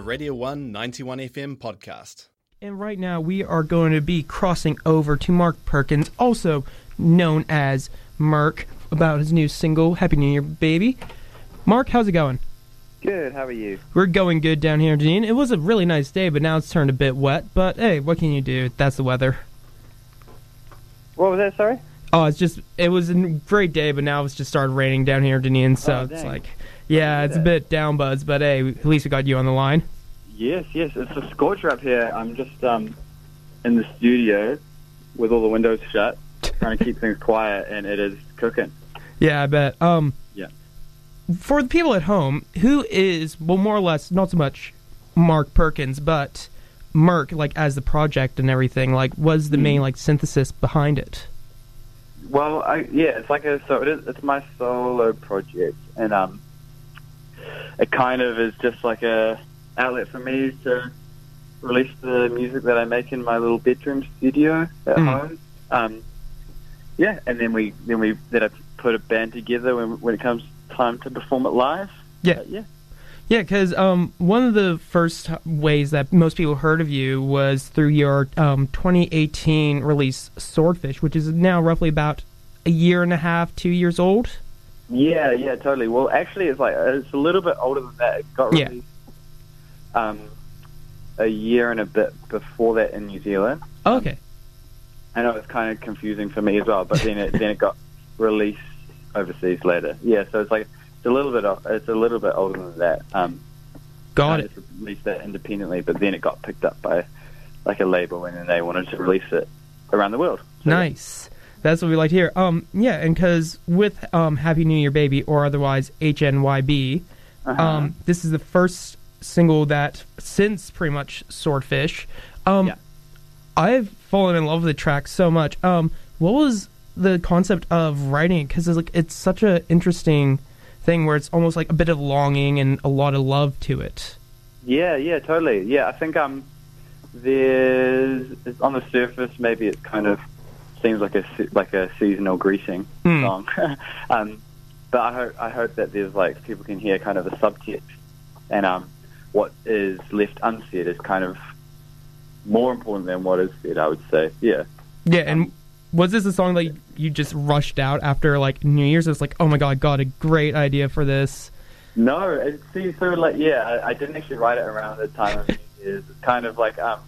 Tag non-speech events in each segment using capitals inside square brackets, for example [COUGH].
a Radio 1 91 FM podcast. And right now we are going to be crossing over to Mark Perkins, also known as Merk, about his new single, Happy New Year, Baby. Mark, how's it going? Good. How are you? We're going good down here, Dean. It was a really nice day, but now it's turned a bit wet. But hey, what can you do? That's the weather. What was that? Sorry. Oh, it's just it was a great day, but now it's just started raining down here, Deneen. So Oh, it's like, yeah, it's a bit down, buds. But hey, at least we got you on the line. Yes, yes. It's a scorcher up here. I'm just um in the studio with all the windows shut, trying to keep things quiet, and it is cooking. Yeah, I bet. Um, Yeah. For the people at home, who is well, more or less, not so much Mark Perkins, but Merk, like as the project and everything, like was the Hmm. main like synthesis behind it. Well, I, yeah, it's like a so it is. It's my solo project, and um, it kind of is just like a outlet for me to release the music that I make in my little bedroom studio at Mm. home. Um, yeah, and then we then we then I put a band together when when it comes time to perform it live. Yeah. Yeah. Yeah, because um, one of the first ways that most people heard of you was through your um, 2018 release Swordfish, which is now roughly about a year and a half, two years old. Yeah, yeah, totally. Well, actually, it's like it's a little bit older than that. It got Yeah. released um, a year and a bit before that in New Zealand. Okay. I know it's kind of confusing for me as well, but then it then it got released overseas later. Yeah, so it's like it's a little bit it's a little bit older than that. Um, Got it. released that independently, but then it got picked up by like a label, and then they wanted to release it around the world. So, Nice. That's what we like to hear. Um, yeah, and because with um, Happy New Year, Baby, or otherwise HNYB, uh-huh. um, this is the first single that since pretty much Swordfish. Um, Yeah. I've fallen in love with the track so much. Um, what was the concept of writing it? Because it's like it's such a interesting thing where it's almost like a bit of longing and a lot of love to it. Yeah, yeah, totally. Yeah, I think um, there's on the surface maybe it's kind of seems like a like a seasonal greeting Hmm. song, [LAUGHS] um, but I hope I hope that there's like people can hear kind of a subtext, and um, what is left unsaid is kind of more important than what is said. I would say. Yeah. Yeah, and was this a song that you just rushed out after like New Year's? It was like, oh my god, got a great idea for this. No, it seems sort of like yeah. I, I didn't actually write it around the time of New Year's. It's kind of like um,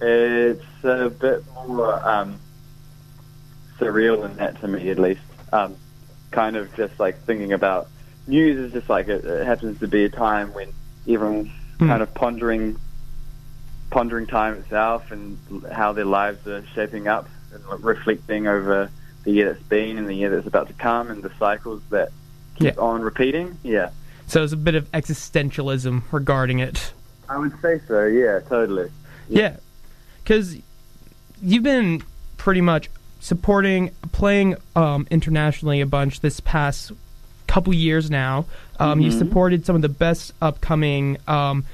it's a bit more um, surreal than that to me, at least. Um, kind of just like thinking about news is just like it, it happens to be a time when everyone's Hmm. kind of pondering, pondering time itself and how their lives are shaping up and reflecting over the year that's been and the year that's about to come and the cycles that keep Yeah. on repeating. Yeah. So it's a bit of existentialism regarding it. I would say so. Yeah, totally. Yeah, because you've been pretty much supporting, playing um, internationally a bunch this past couple years now. Um, You've Mhm. supported some of the best upcoming um,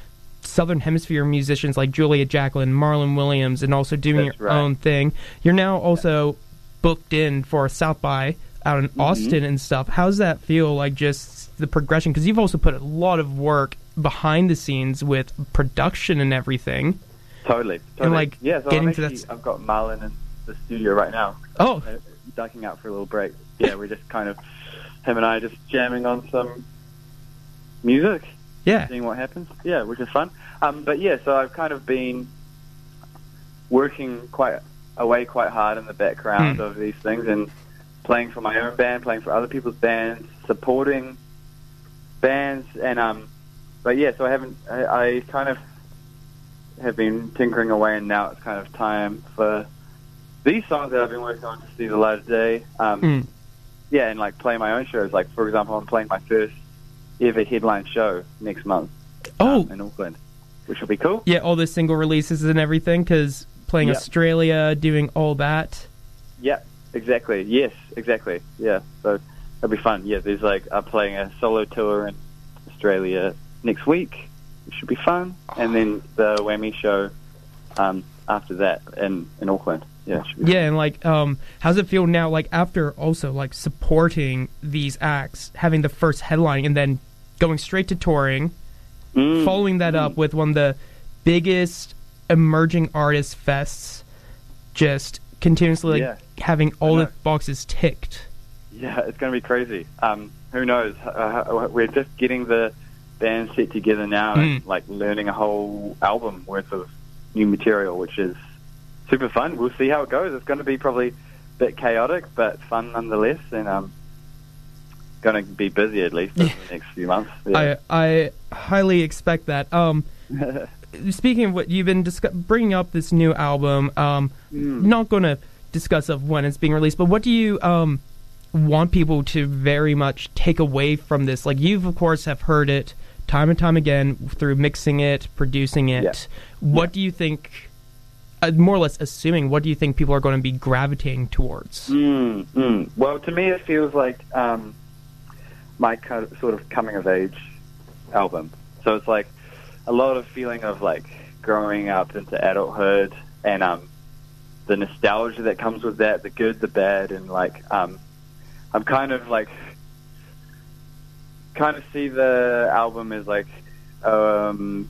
Southern Hemisphere musicians like Julia Jacklin, Marlon Williams, and also doing That's your right. own thing. You're now also booked in for South by out in Mm-hmm. Austin and stuff. How's that feel? Like just the progression? Because you've also put a lot of work behind the scenes with production and everything. Totally. totally. like, yeah, so getting I'm to that actually, s- I've got Marlon in the studio right now, Oh, uh, ducking out for a little break. Yeah, we're just kind of him and I just jamming on some music, yeah. seeing what happens. Yeah, which is fun. Um, but yeah, so I've kind of been working quite away quite hard in the background Hmm. of these things and playing for my own band, playing for other people's bands, supporting bands, and um, but yeah, so I haven't. I, I kind of have been tinkering away, and now it's kind of time for these songs that I've been working on to see the light of day. Um, Mm. Yeah, and like play my own shows. Like for example, I'm playing my first ever headline show next month Oh, um, in Auckland, which will be cool. yeah, all the single releases and everything, because playing Yeah. Australia, doing all that. Yeah, exactly. Yes, exactly. Yeah, so it'll be fun. Yeah, there's like I'm playing a solo tour in Australia next week, which should be fun, and then the whammy show um, after that in in Auckland. Yeah, it should be Yeah, and like, um, how's it feel now? Like after also like supporting these acts, having the first headline, and then going straight to touring, Mm. following that up with one of the biggest emerging artist fests, just continuously Yeah. having all the boxes ticked. Yeah, it's going to be crazy. Um, who knows? Uh, we're just getting the band set together now and Mm. like learning a whole album worth of new material, which is super fun. We'll see how it goes. It's going to be probably a bit chaotic, but fun nonetheless. And um, going to be busy at least over the next few months. Yeah. I I highly expect that. Um, [LAUGHS] speaking of what you've been discuss- bringing up this new album, um, Mm. not going to discuss of when it's being released, but what do you um want people to very much take away from this? Like you've of course have heard it time and time again through mixing it, producing it. Yeah. What do you think? Uh, more or less assuming, what do you think people are going to be gravitating towards? Mm. Well, to me, it feels like um, my of, sort of coming of age album. So it's like a lot of feeling of like growing up into adulthood and um, the nostalgia that comes with that, the good, the bad, and like um, I'm kind of like kind of see the album as like um,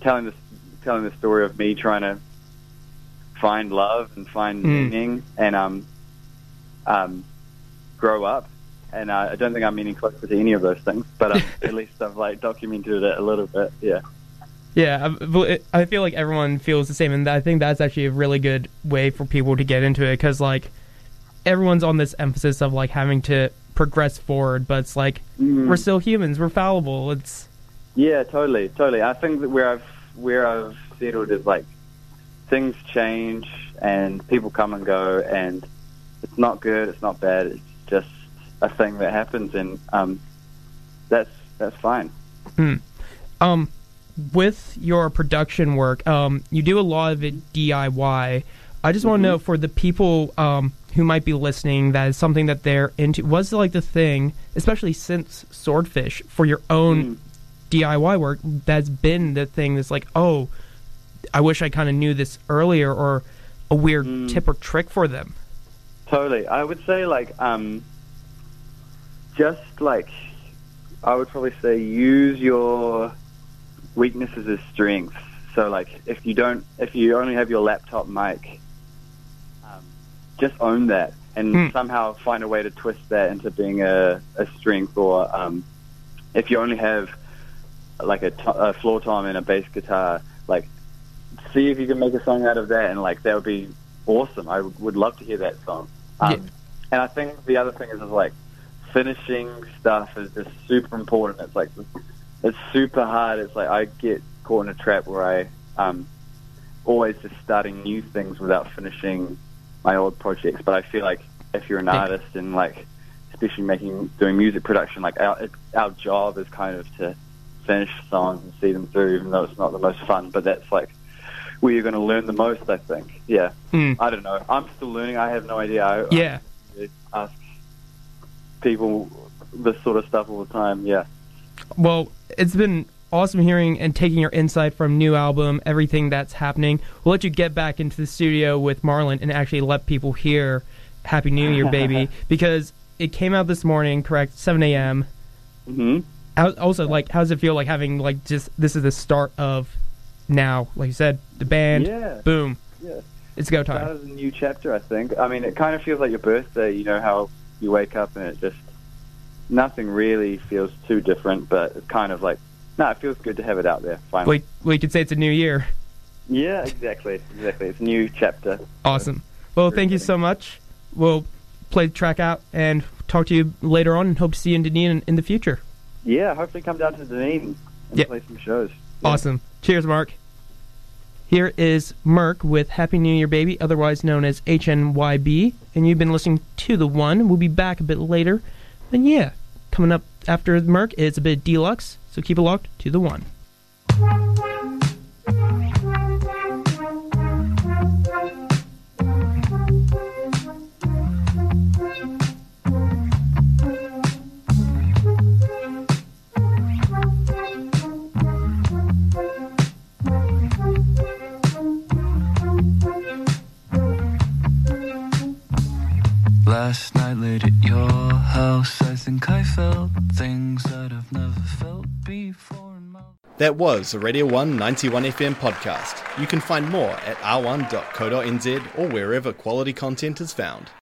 telling the telling the story of me trying to find love and find Mm. meaning and um um grow up and uh, I don't think I'm meaning closer to any of those things but um, [LAUGHS] at least I've like documented it a little bit yeah Yeah, I- I feel like everyone feels the same, and I think that's actually a really good way for people to get into it because like everyone's on this emphasis of like having to progress forward, but it's like Mm. we're still humans, we're fallible. It's Yeah, totally, totally. I think that where I've where I've settled is like things change and people come and go, and it's not good, it's not bad, it's just a thing that happens, and um, that's that's fine. um with your production work, um you do a lot of it DIY. I just want to know for the people um who might be listening that is something that they're into. Was like the thing, especially since Swordfish, for your own Mm. DIY work that's been the thing that's like, oh, I wish I kind of knew this earlier, or a weird Mm. tip or trick for them. Totally. I would say like um just like I would probably say use your weaknesses as strengths. So like if you don't if you only have your laptop mic um, just own that and Hmm. somehow find a way to twist that into being a, a strength or um, if you only have like a, to- a floor tom and a bass guitar see if you can make a song out of that and like that would be awesome. I would, would love to hear that song. Um, Yeah. and i think the other thing is, is like finishing stuff is just super important. It's like it's super hard. It's like i get caught in a trap where i um always just starting new things without finishing my old projects. But i feel like if you're an Yeah. artist and like especially making doing music production like our it, our job is kind of to finish songs and see them through even though it's not the most fun. But that's like where you're going to learn the most i think. Yeah. Hmm. i don't know. I'm still learning. I have no idea. I, Yeah. I ask people this sort of stuff all the time. Yeah. Well, it's been awesome hearing and taking your insight from new album, everything that's happening. We'll let you get back into the studio with Marlon and actually let people hear Happy New Year, baby, [LAUGHS] because it came out this morning, correct, 7 a.m. hmm How, also, like, how does it feel like having like just this is the start of now, like you said, the band, Yeah. boom, yeah it's go time. That is a new chapter, I think. I mean, it kind of feels like your birthday. You know how you wake up and it just nothing really feels too different, but it's kind of like no, it feels good to have it out there. Finally. We could say it's a new year. Yeah, exactly, exactly. It's a new chapter. Awesome. Well, thank you so much. We'll play the track out and talk to you later on, and hope to see you in Dunedin in, in the future. Yeah, hopefully come down to Dunedin and Yeah. play some shows. Yeah. Cheers, Mark. Here is Merk with Happy New Year Baby, otherwise known as HNYB, and you've been listening to The One. We'll be back a bit later. And yeah, coming up after Merk is a bit deluxe, so keep it locked to The One. Last night late at your house, I think I felt things that I've never felt before my That was a Radio 1 91 FM podcast. You can find more at r1.co.nz or wherever quality content is found.